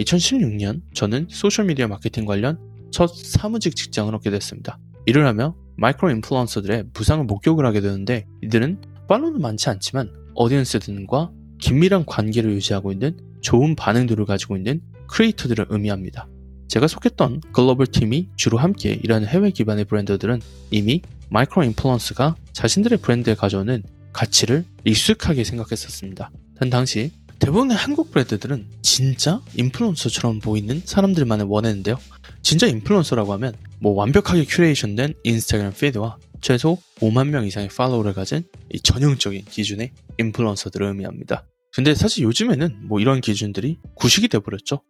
2016년 저는 소셜미디어 마케팅 관련 첫 사무직 직장을 얻게 됐습니다. 일을 하며 micro influencer들의 부상을 목격을 하게 되는데 이들은 팔로워는 많지 않지만 audience들과 긴밀한 관계를 유지하고 있는 좋은 반응들을 가지고 있는 creator들을 의미합니다. 제가 속했던 글로벌 팀이 주로 함께 일하는 해외 기반의 브랜드들은 이미 micro influencer가 자신들의 브랜드에 가져오는 가치를 익숙하게 생각했었습니다. 단 당시 대부분의 한국 브랜드들은 진짜 influencer처럼 보이는 사람들만을 원했는데요. 진짜 influencer라고 하면 뭐 완벽하게 curation된 인스타그램 feed와 최소 5만 명 이상의 팔로워를 가진 이 전형적인 기준의 influencer들을 의미합니다. 근데 사실 요즘에는 뭐 이런 기준들이 구식이 돼버렸죠.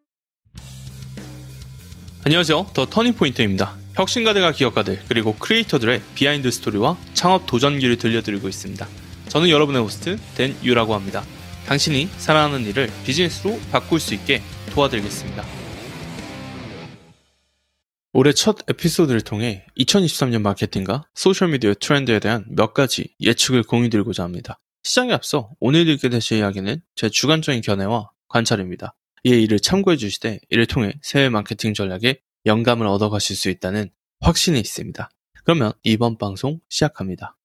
안녕하세요. The Turning Point입니다. 혁신가들과 기업가들 그리고 creator들의 behind story와 창업 도전기를 들려드리고 있습니다. 저는 여러분의 호스트 댄 유라고 합니다. 당신이 사랑하는 일을 비즈니스로 바꿀 수 있게 도와드리겠습니다. 올해 첫 에피소드를 통해 2023년 마케팅과 소셜미디어 트렌드에 대한 몇 가지 예측을 공유드리고자 합니다. 시장에 앞서 오늘 읽게 되실 이야기는 제 주관적인 견해와 관찰입니다. 이에 이를 참고해 주시되 이를 통해 새해 마케팅 전략에 영감을 얻어 가실 수 있다는 확신이 있습니다. 그러면 이번 방송 시작합니다.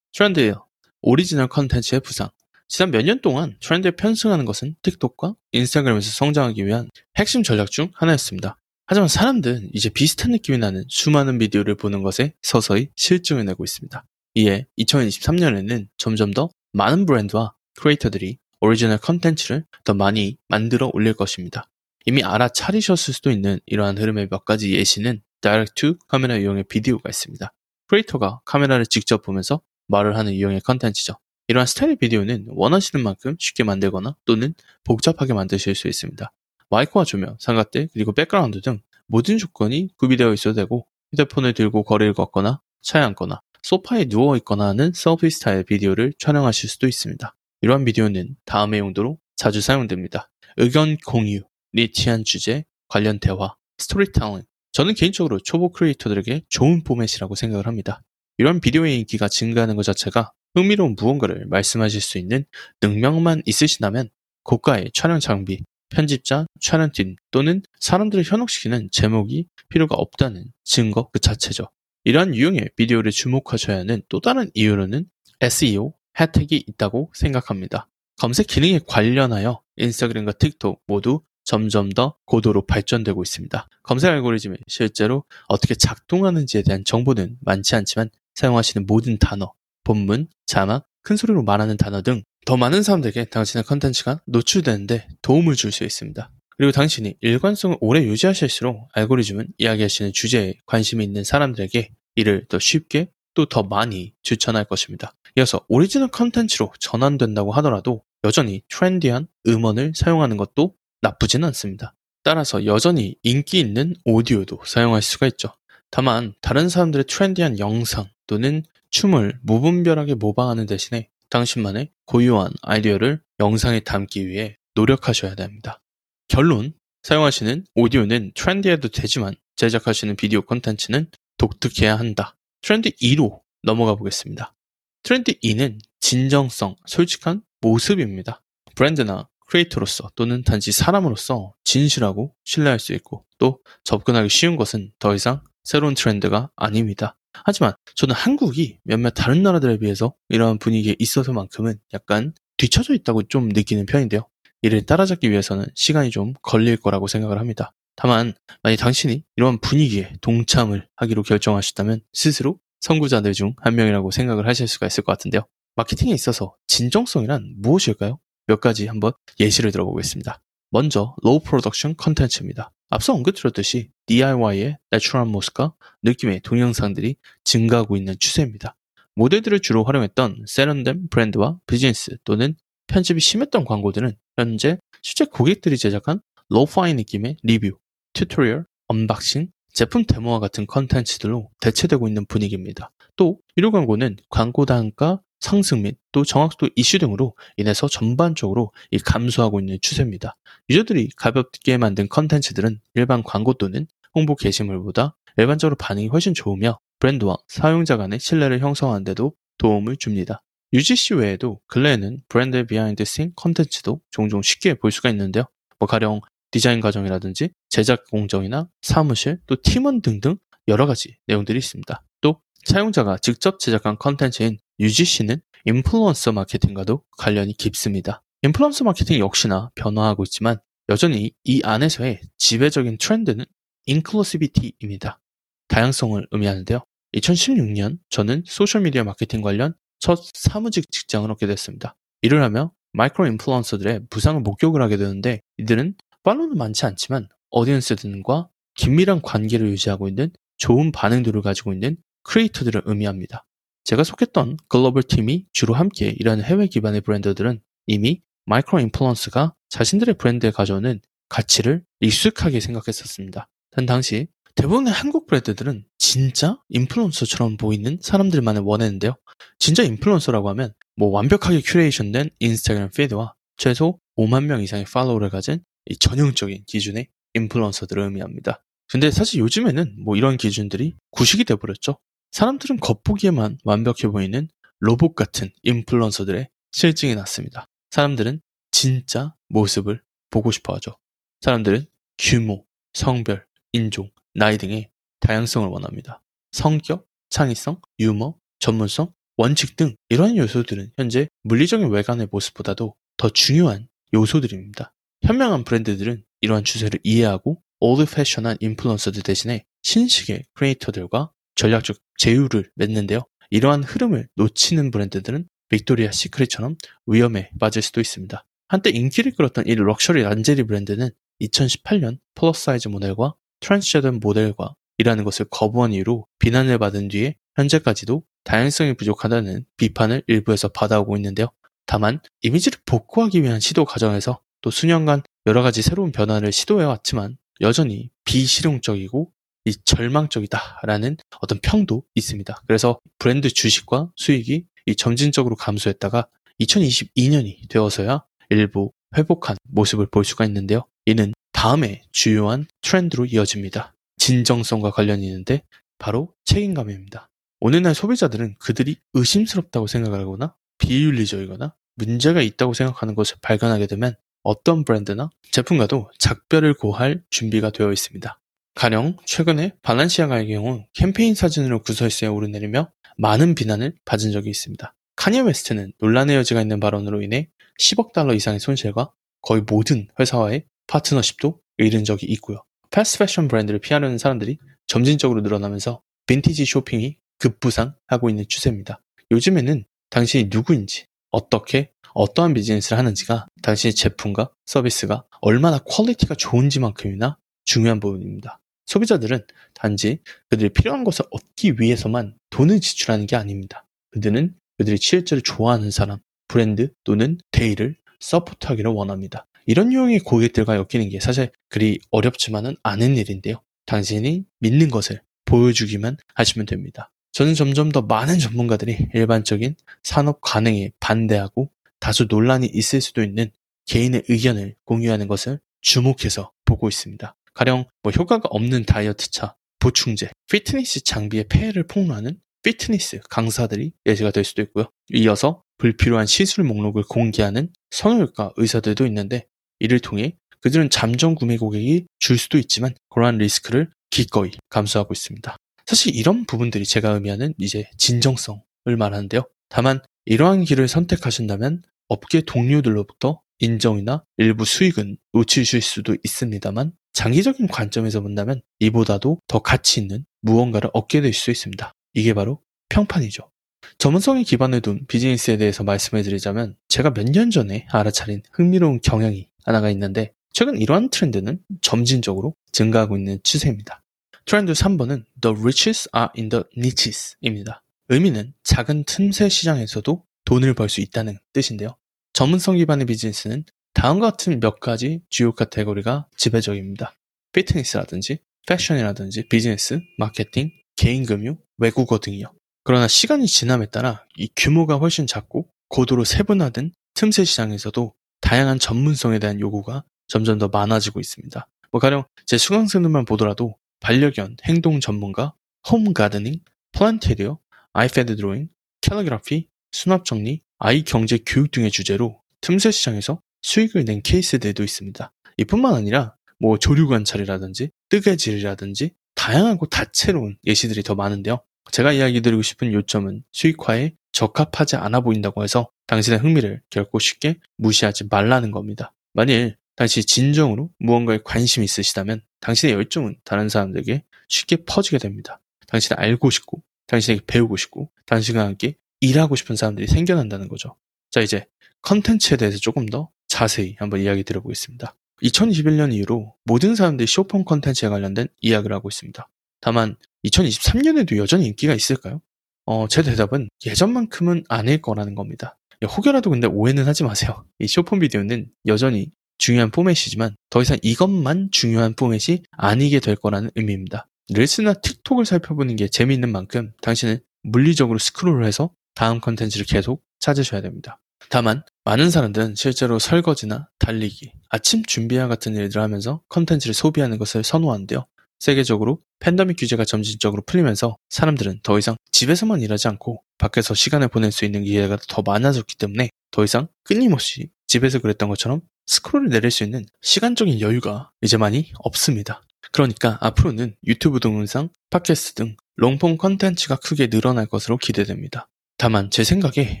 트렌드 1. 오리지널 컨텐츠의 부상. 지난 몇 년 동안 트렌드에 편승하는 것은 틱톡과 인스타그램에서 성장하기 위한 핵심 전략 중 하나였습니다. 하지만 사람들은 이제 비슷한 느낌이 나는 수많은 비디오를 보는 것에 서서히 싫증을 내고 있습니다. 이에 2023년에는 점점 더 많은 브랜드와 creator들이 오리지널 컨텐츠를 더 많이 만들어 올릴 것입니다. 이미 알아차리셨을 수도 있는 이러한 흐름의 몇 가지 예시는 direct 카메라 이용의 비디오가 있습니다. creator가 카메라를 직접 보면서 말을 하는 이용의 컨텐츠죠. 이러한 스타일의 비디오는 원하시는 만큼 쉽게 만들거나 또는 복잡하게 만드실 수 있습니다. 마이크와 조명, 삼각대, 그리고 background 등 모든 조건이 구비되어 있어도 되고 휴대폰을 들고 거리를 걷거나 차에 앉거나 소파에 누워 있거나 하는 selfie 스타일 비디오를 촬영하실 수도 있습니다. 이러한 비디오는 다음의 용도로 자주 사용됩니다. 의견 공유, niche한 주제, 관련 대화, 스토리텔링. 저는 개인적으로 초보 크리에이터들에게 좋은 포맷이라고 생각을 합니다. 이런 비디오의 인기가 증가하는 것 자체가 흥미로운 무언가를 말씀하실 수 있는 능력만 있으시다면 고가의 촬영 장비, 편집자, 촬영팀 또는 사람들을 현혹시키는 제목이 필요가 없다는 증거 그 자체죠. 이러한 유형의 비디오를 주목하셔야 하는 또 다른 이유로는 SEO 혜택이 있다고 생각합니다. 검색 기능에 관련하여 인스타그램과 틱톡 모두 점점 더 고도로 발전되고 있습니다. 검색 알고리즘이 실제로 어떻게 작동하는지에 대한 정보는 많지 않지만 사용하시는 모든 단어, 본문, 자막, 큰 소리로 말하는 단어 등 더 많은 사람들에게 당신의 컨텐츠가 노출되는데 도움을 줄 수 있습니다. 그리고 당신이 일관성을 오래 유지하실수록 알고리즘은 이야기하시는 주제에 관심이 있는 사람들에게 이를 더 쉽게 또 더 많이 추천할 것입니다. 이어서 오리지널 컨텐츠로 전환된다고 하더라도 여전히 trendy한 음원을 사용하는 것도 나쁘진 않습니다. 따라서 여전히 인기 있는 오디오도 사용할 수가 있죠. 다만 다른 사람들의 trendy한 영상 또는 춤을 무분별하게 모방하는 대신에 당신만의 고유한 아이디어를 영상에 담기 위해 노력하셔야 됩니다. 결론, 사용하시는 오디오는 trendy해도 되지만 제작하시는 비디오 콘텐츠는 독특해야 한다. 트렌드 2로 넘어가 보겠습니다. 트렌드 2는 진정성, 솔직한 모습입니다. 브랜드나 creator로서 또는 단지 사람으로서 진실하고 신뢰할 수 있고 또 접근하기 쉬운 것은 더 이상 새로운 트렌드가 아닙니다. 하지만 저는 한국이 몇몇 다른 나라들에 비해서 이러한 분위기에 있어서만큼은 약간 뒤처져 있다고 좀 느끼는 편인데요. 이를 따라잡기 위해서는 시간이 좀 걸릴 거라고 생각을 합니다. 다만 만약 당신이 이러한 분위기에 동참을 하기로 결정하셨다면 스스로 선구자들 중 한 명이라고 생각을 하실 수가 있을 것 같은데요. 마케팅에 있어서 진정성이란 무엇일까요? 몇 가지 한번 예시를 들어보겠습니다. 먼저 low production 컨텐츠입니다. 앞서 언급드렸듯이 DIY의 natural 모습과 느낌의 동영상들이 증가하고 있는 추세입니다. 모델들을 주로 활용했던 세련된 브랜드와 비즈니스 또는 편집이 심했던 광고들은 현재 실제 고객들이 제작한 lo-fi 느낌의 리뷰, 튜토리얼, 언박싱, 제품 데모와 같은 컨텐츠들로 대체되고 있는 분위기입니다. 또 유료 광고는 광고 단가 상승 및 또 정확도 이슈 등으로 인해서 전반적으로 감소하고 있는 추세입니다. 유저들이 가볍게 만든 컨텐츠들은 일반 광고 또는 홍보 게시물보다 일반적으로 반응이 훨씬 좋으며 브랜드와 사용자 간의 신뢰를 형성하는 데도 도움을 줍니다. UGC 외에도 근래에는 브랜드 behind scene 컨텐츠도 종종 쉽게 볼 수가 있는데요. 뭐 가령 디자인 과정이라든지 제작 공정이나 사무실, 또 팀원 등등 여러 가지 내용들이 있습니다. 또 사용자가 직접 제작한 컨텐츠인 UGC는 인플루언서 마케팅과도 관련이 깊습니다. 인플루언서 마케팅 역시나 변화하고 있지만 여전히 이 안에서의 지배적인 트렌드는 인클루시비티입니다. 다양성을 의미하는데요. 2016년 저는 소셜미디어 마케팅 관련 첫 사무직 직장을 얻게 됐습니다. 일을 하며 마이크로 인플루언서들의 부상을 목격을 하게 되는데 이들은 팔로는 많지 않지만 어디언스들과 긴밀한 관계를 유지하고 있는 좋은 반응들을 가지고 있는 크리에이터들을 의미합니다. 제가 속했던 글로벌 팀이 주로 함께 일하는 해외 기반의 브랜드들은 이미 마이크로 인플루언서가 자신들의 브랜드에 가져오는 가치를 익숙하게 생각했었습니다. 단 당시 대부분의 한국 브랜드들은 진짜 인플루언서처럼 보이는 사람들만을 원했는데요. 진짜 인플루언서라고 하면 뭐 완벽하게 큐레이션된 인스타그램 피드와 최소 5만 명 이상의 팔로워를 가진 이 전형적인 기준의 인플루언서들을 의미합니다. 근데 사실 요즘에는 뭐 이런 기준들이 구식이 돼버렸죠. 사람들은 겉보기에만 완벽해 보이는 로봇 같은 인플루언서들에 싫증이 났습니다. 사람들은 진짜 모습을 보고 싶어 하죠. 사람들은 규모, 성별, 인종, 나이 등의 다양성을 원합니다. 성격, 창의성, 유머, 전문성, 원칙 등 이러한 요소들은 현재 물리적인 외관의 모습보다도 더 중요한 요소들입니다. 현명한 브랜드들은 이러한 추세를 이해하고 old fashion한 인플루언서들 대신에 신식의 크리에이터들과 전략적 제휴를 맺는데요. 이러한 흐름을 놓치는 브랜드들은 빅토리아 시크릿처럼 위험에 빠질 수도 있습니다. 한때 인기를 끌었던 이 럭셔리 란제리 브랜드는 2018년 플러스 사이즈 모델과 트랜스젠더 모델과 일하는 것을 거부한 이유로 비난을 받은 뒤에 현재까지도 다양성이 부족하다는 비판을 일부에서 받아오고 있는데요. 다만 이미지를 복구하기 위한 시도 과정에서 또 수년간 여러 가지 새로운 변화를 시도해왔지만 여전히 비실용적이고 이 절망적이다라는 어떤 평도 있습니다. 그래서 브랜드 주식과 수익이 이 점진적으로 감소했다가 2022년이 되어서야 일부 회복한 모습을 볼 수가 있는데요. 이는 다음에 주요한 트렌드로 이어집니다. 진정성과 관련이 있는데 바로 책임감입니다. 오늘날 소비자들은 그들이 의심스럽다고 생각하거나 비윤리적이거나 문제가 있다고 생각하는 것을 발견하게 되면 어떤 브랜드나 제품과도 작별을 고할 준비가 되어 있습니다. 가령 최근에 발렌시아가의 경우 캠페인 사진으로 구설수에 오르내리며 많은 비난을 받은 적이 있습니다. 칸예 웨스트는 논란의 여지가 있는 발언으로 인해 10억 달러 이상의 손실과 거의 모든 회사와의 파트너십도 잃은 적이 있고요. 패스트 패션 브랜드를 피하려는 사람들이 점진적으로 늘어나면서 빈티지 쇼핑이 급부상하고 있는 추세입니다. 요즘에는 당신이 누구인지, 어떻게, 어떠한 비즈니스를 하는지가 당신의 제품과 서비스가 얼마나 퀄리티가 좋은지만큼이나 중요한 부분입니다. 소비자들은 단지 그들이 필요한 것을 얻기 위해서만 돈을 지출하는 게 아닙니다. 그들은 그들이 실제로 좋아하는 사람, 브랜드 또는 데이를 서포트하기를 원합니다. 이런 유형의 고객들과 엮이는 게 사실 그리 어렵지만은 않은 일인데요. 당신이 믿는 것을 보여주기만 하시면 됩니다. 저는 점점 더 많은 전문가들이 일반적인 산업 관행에 반대하고 다소 논란이 있을 수도 있는 개인의 의견을 공유하는 것을 주목해서 보고 있습니다. 가령 뭐 효과가 없는 다이어트차, 보충제, 피트니스 장비의 폐해를 폭로하는 피트니스 강사들이 예시가 될 수도 있고요. 이어서 불필요한 시술 목록을 공개하는 성형외과 의사들도 있는데 이를 통해 그들은 잠정 구매 고객이 줄 수도 있지만 그러한 리스크를 기꺼이 감수하고 있습니다. 사실 이런 부분들이 제가 의미하는 이제 진정성을 말하는데요. 다만 이러한 길을 선택하신다면 업계 동료들로부터 인정이나 일부 수익은 놓치실 수도 있습니다만 장기적인 관점에서 본다면 이보다도 더 가치 있는 무언가를 얻게 될 수 있습니다. 이게 바로 평판이죠. 전문성에 기반을 둔 비즈니스에 대해서 말씀해 드리자면 제가 몇 년 전에 알아차린 흥미로운 경향이 하나가 있는데 최근 이러한 트렌드는 점진적으로 증가하고 있는 추세입니다. 트렌드 3번은 The riches are in the niches 입니다. 의미는 작은 틈새 시장에서도 돈을 벌 수 있다는 뜻인데요. 전문성 기반의 비즈니스는 다음과 같은 몇 가지 주요 카테고리가 지배적입니다. 피트니스라든지 패션이라든지 비즈니스, 마케팅, 개인금융, 외국어 등이요. 그러나 시간이 지남에 따라 이 규모가 훨씬 작고 고도로 세분화된 틈새 시장에서도 다양한 전문성에 대한 요구가 점점 더 많아지고 있습니다. 뭐 가령 제 수강생들만 보더라도 반려견, 행동 전문가, 홈 가드닝, 플란테리어, 아이패드 드로잉, 캘리그라피, 수납 정리, 아이 경제 교육 등의 주제로 틈새 시장에서 수익을 낸 케이스들도 있습니다. 이뿐만 아니라 뭐 조류 관찰이라든지 뜨개질이라든지 다양하고 다채로운 예시들이 더 많은데요. 제가 이야기 드리고 싶은 요점은 수익화에 적합하지 않아 보인다고 해서 당신의 흥미를 결코 쉽게 무시하지 말라는 겁니다. 만일 당신이 진정으로 무언가에 관심이 있으시다면 당신의 열정은 다른 사람들에게 쉽게 퍼지게 됩니다. 당신을 알고 싶고, 당신에게 배우고 싶고, 당신과 함께 일하고 싶은 사람들이 생겨난다는 거죠. 자, 이제 컨텐츠에 대해서 조금 더 자세히 한번 이야기 드려보겠습니다. 2021년 이후로 모든 사람들이 쇼폼 컨텐츠에 관련된 이야기를 하고 있습니다. 다만 2023년에도 여전히 인기가 있을까요? 어, 제 대답은 예전만큼은 아닐 거라는 겁니다. 혹여라도 근데 오해는 하지 마세요. 이 쇼폼 비디오는 여전히 중요한 포맷이지만 더 이상 이것만 중요한 포맷이 아니게 될 거라는 의미입니다. 릴스나 틱톡을 살펴보는 게 재미있는 만큼 당신은 물리적으로 스크롤을 해서 다음 컨텐츠를 계속 찾으셔야 됩니다. 다만 많은 사람들은 실제로 설거지나 달리기, 아침 준비와 같은 일들을 하면서 컨텐츠를 소비하는 것을 선호하는데요. 세계적으로 팬데믹 규제가 점진적으로 풀리면서 사람들은 더 이상 집에서만 일하지 않고 밖에서 시간을 보낼 수 있는 기회가 더 많아졌기 때문에 더 이상 끊임없이 집에서 그랬던 것처럼 스크롤을 내릴 수 있는 시간적인 여유가 이제 많이 없습니다. 그러니까 앞으로는 유튜브 동영상, 팟캐스트 등 long-form 컨텐츠가 크게 늘어날 것으로 기대됩니다. 다만 제 생각에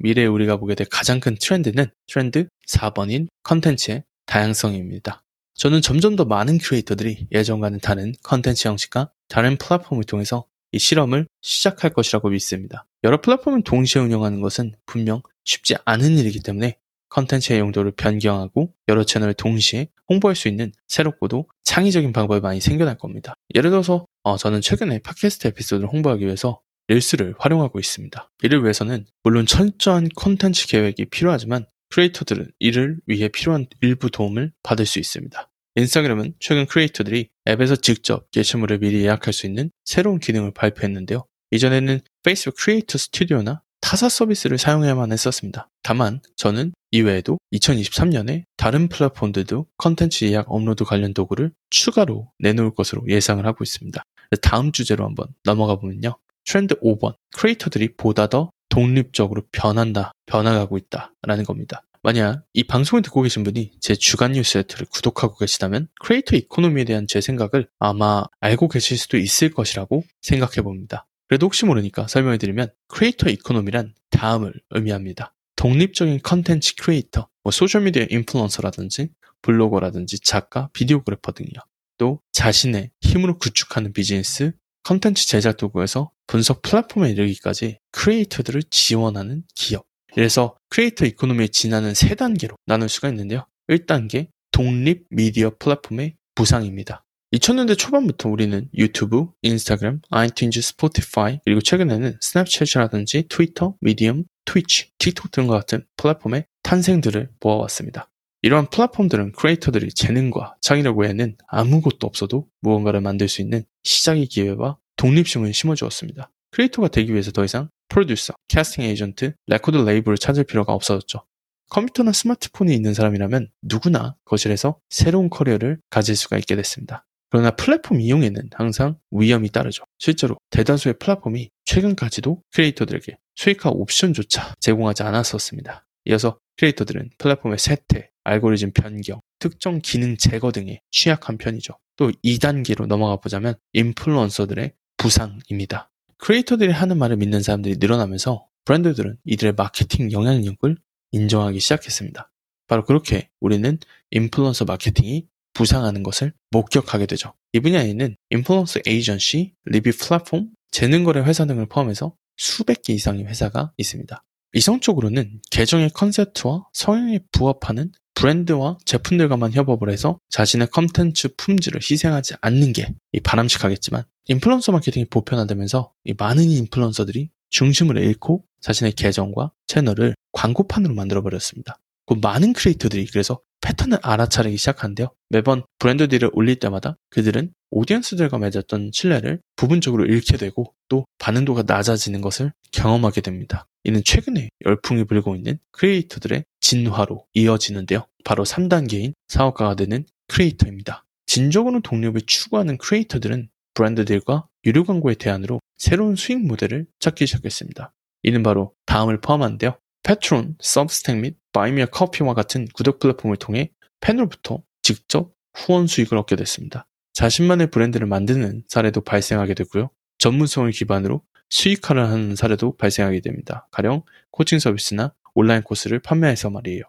미래에 우리가 보게 될 가장 큰 트렌드는 트렌드 4번인 컨텐츠의 다양성입니다. 저는 점점 더 많은 크리에이터들이 예전과는 다른 컨텐츠 형식과 다른 플랫폼을 통해서 이 실험을 시작할 것이라고 믿습니다. 여러 플랫폼을 동시에 운영하는 것은 분명 쉽지 않은 일이기 때문에 컨텐츠의 용도를 변경하고 여러 채널을 동시에 홍보할 수 있는 새롭고도 창의적인 방법이 많이 생겨날 겁니다. 예를 들어서 어, 저는 최근에 팟캐스트 에피소드를 홍보하기 위해서 릴스를 활용하고 있습니다. 이를 위해서는 물론 철저한 콘텐츠 계획이 필요하지만 크리에이터들은 이를 위해 필요한 일부 도움을 받을 수 있습니다. 인스타그램은 최근 크리에이터들이 앱에서 직접 게시물을 미리 예약할 수 있는 새로운 기능을 발표했는데요. 이전에는 페이스북 크리에이터 스튜디오나 타사 서비스를 사용해야만 했었습니다. 다만 저는 이외에도 2023년에 다른 플랫폼들도 컨텐츠 예약 업로드 관련 도구를 추가로 내놓을 것으로 예상을 하고 있습니다. 다음 주제로 한번 넘어가 보면요. 트렌드 5번. 크리에이터들이 보다 더 독립적으로 변한다, 변해가고 있다 라는 겁니다. 만약 이 방송을 듣고 계신 분이 제 주간 뉴스레터를 구독하고 계시다면 크리에이터 economy에 대한 제 생각을 아마 알고 계실 수도 있을 것이라고 생각해 봅니다. 그래도 혹시 모르니까 설명해 드리면 크리에이터 economy란 다음을 의미합니다. 독립적인 컨텐츠 크리에이터, 뭐 소셜미디어 인플루언서라든지 블로거라든지 작가, videographer 등이요. 또 자신의 힘으로 구축하는 비즈니스, 컨텐츠 제작 도구에서 분석 플랫폼에 이르기까지 크리에이터들을 지원하는 기업. 그래서 크리에이터 economy의 진화는 세 단계로 나눌 수가 있는데요. 1단계 독립 미디어 플랫폼의 부상입니다. 2000년대 초반부터 우리는 유튜브, 인스타그램, 아이튠즈, 스포티파이, 그리고 최근에는 스냅챗이라든지 트위터, 미디엄, 트위치, 틱톡 등과 같은 플랫폼의 탄생들을 보아왔습니다. 이러한 플랫폼들은 크리에이터들이 재능과 창의력 외에는 아무것도 없어도 무언가를 만들 수 있는 시작의 기회와 독립심을 심어주었습니다. 크리에이터가 되기 위해서 더 이상 프로듀서, 캐스팅 에이전트, 레코드 레이블을 찾을 필요가 없어졌죠. 컴퓨터나 스마트폰이 있는 사람이라면 누구나 거실에서 새로운 커리어를 가질 수가 있게 됐습니다. 그러나 플랫폼 이용에는 항상 위험이 따르죠. 실제로 대다수의 플랫폼이 최근까지도 크리에이터들에게 수익화 옵션조차 제공하지 않았었습니다. 이어서 크리에이터들은 플랫폼의 세태, 알고리즘 변경, 특정 기능 제거 등에 취약한 편이죠. 또 2단계로 넘어가 보자면 인플루언서들의 부상입니다. 크리에이터들이 하는 말을 믿는 사람들이 늘어나면서 브랜드들은 이들의 마케팅 영향력을 인정하기 시작했습니다. 바로 그렇게 우리는 인플루언서 마케팅이 부상하는 것을 목격하게 되죠. 이 분야에는 인플루언서 에이전시, 리뷰 플랫폼, 재능거래 회사 등을 포함해서 수백 개 이상의 회사가 있습니다. 이성적으로는 계정의 컨셉트와 성향에 부합하는 브랜드와 제품들과만 협업을 해서 자신의 컨텐츠 품질을 희생하지 않는 게 바람직하겠지만 인플루언서 마케팅이 보편화되면서 많은 인플루언서들이 중심을 잃고 자신의 계정과 채널을 광고판으로 만들어버렸습니다. 그 많은 크리에이터들이 그래서 패턴을 알아차리기 시작했는데요. 매번 브랜드 deal을 올릴 때마다 그들은 audience들과 맺었던 신뢰를 부분적으로 잃게 되고 또 반응도가 낮아지는 것을 경험하게 됩니다. 이는 최근에 열풍이 불고 있는 크리에이터들의 진화로 이어지는데요. 바로 3단계인 사업가가 되는 크리에이터입니다. 진정으로 독립을 추구하는 크리에이터들은 브랜드들과 유료 광고의 대안으로 새로운 수익 모델을 찾기 시작했습니다. 이는 바로 다음을 포함하는데요. Patreon, Substack 및 Buy Me a Coffee와 같은 구독 플랫폼을 통해 팬으로부터 직접 후원 수익을 얻게 됐습니다. 자신만의 브랜드를 만드는 사례도 발생하게 되고요. 전문성을 기반으로 수익화를 하는 사례도 발생하게 됩니다. 가령 코칭 서비스나 온라인 코스를 판매해서 말이에요.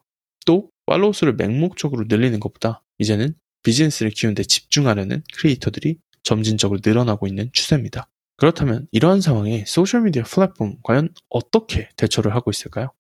또 팔로우 수를 맹목적으로 늘리는 것보다 이제는 비즈니스를 키우는데 집중하려는 크리에이터들이 점진적으로 늘어나고 있는 추세입니다. 그렇다면 이러한 상황에 소셜미디어 플랫폼 과연 어떻게 대처를 하고 있을까요?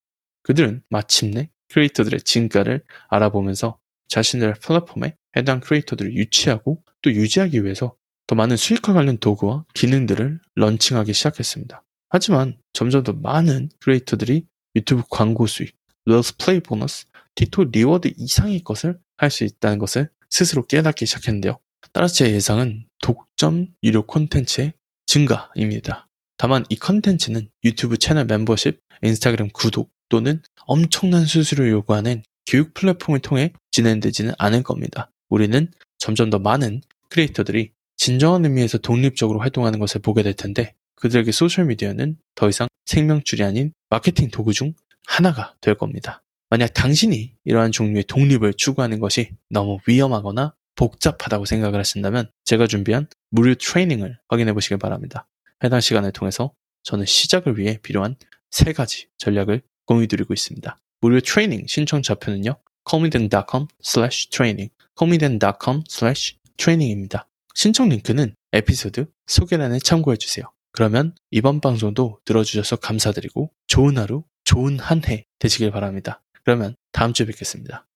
그들은 마침내 크리에이터들의 진가를 알아보면서 자신들의 플랫폼에 해당 크리에이터들을 유치하고 또 유지하기 위해서 더 많은 수익화 관련 도구와 기능들을 런칭하기 시작했습니다. 하지만 점점 더 많은 크리에이터들이 유튜브 광고 수익, 릴스 플레이 보너스, 틱톡 reward 이상의 것을 할 수 있다는 것을 스스로 깨닫기 시작했는데요. 따라서 제 예상은 독점 유료 콘텐츠의 증가입니다. 다만 이 컨텐츠는 유튜브 채널 멤버십, 인스타그램 구독 또는 엄청난 수수료를 요구하는 교육 플랫폼을 통해 진행되지는 않을 겁니다. 우리는 점점 더 많은 크리에이터들이 진정한 의미에서 독립적으로 활동하는 것을 보게 될 텐데 그들에게 소셜미디어는 더 이상 생명줄이 아닌 마케팅 도구 중 하나가 될 겁니다. 만약 당신이 이러한 종류의 독립을 추구하는 것이 너무 위험하거나 복잡하다고 생각을 하신다면 제가 준비한 무료 트레이닝을 확인해 보시길 바랍니다. 해당 시간을 통해서 저는 시작을 위해 필요한 세 가지 전략을 공유드리고 있습니다. 무료 트레이닝 신청 좌표는요. comiden.com slash training comeden.com slash training입니다. 신청 링크는 에피소드 소개란에 참고해 주세요. 그러면 이번 방송도 들어주셔서 감사드리고 좋은 하루, 좋은 한 해 되시길 바랍니다. 그러면 다음 주에 뵙겠습니다.